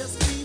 just be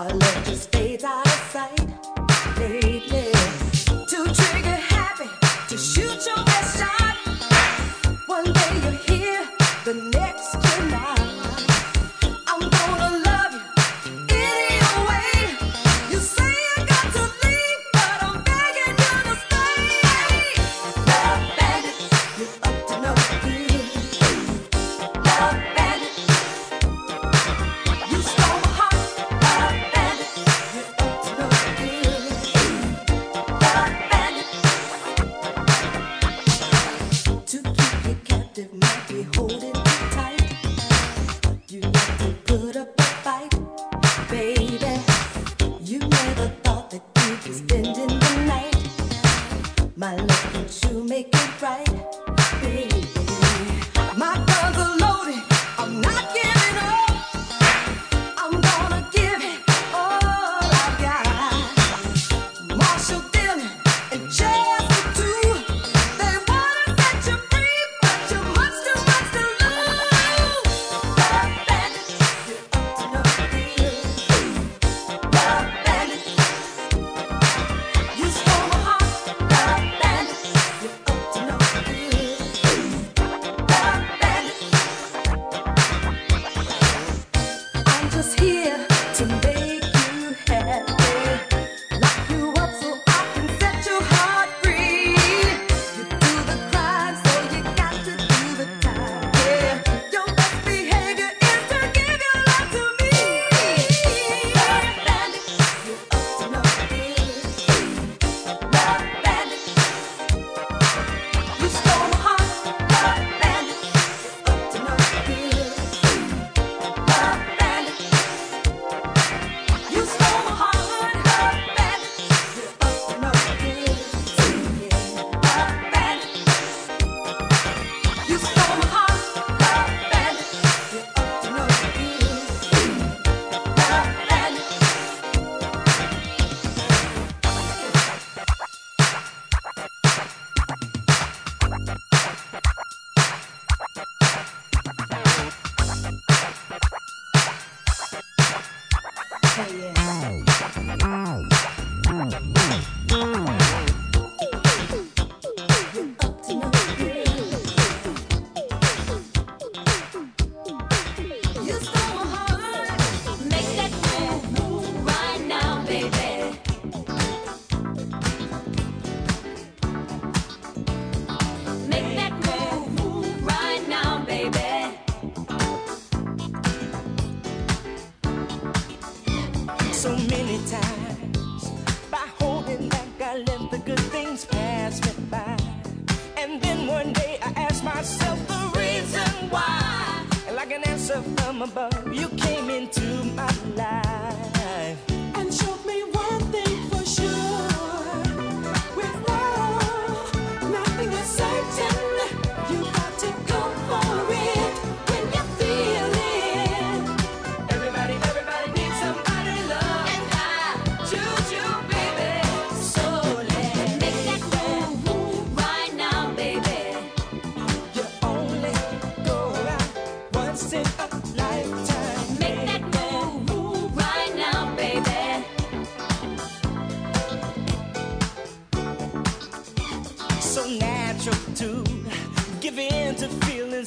I love this.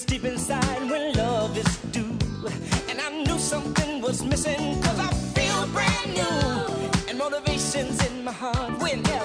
secrets deep inside when love is due. And I knew something was missing, cause I feel brand new. And motivation's in my heart whenever.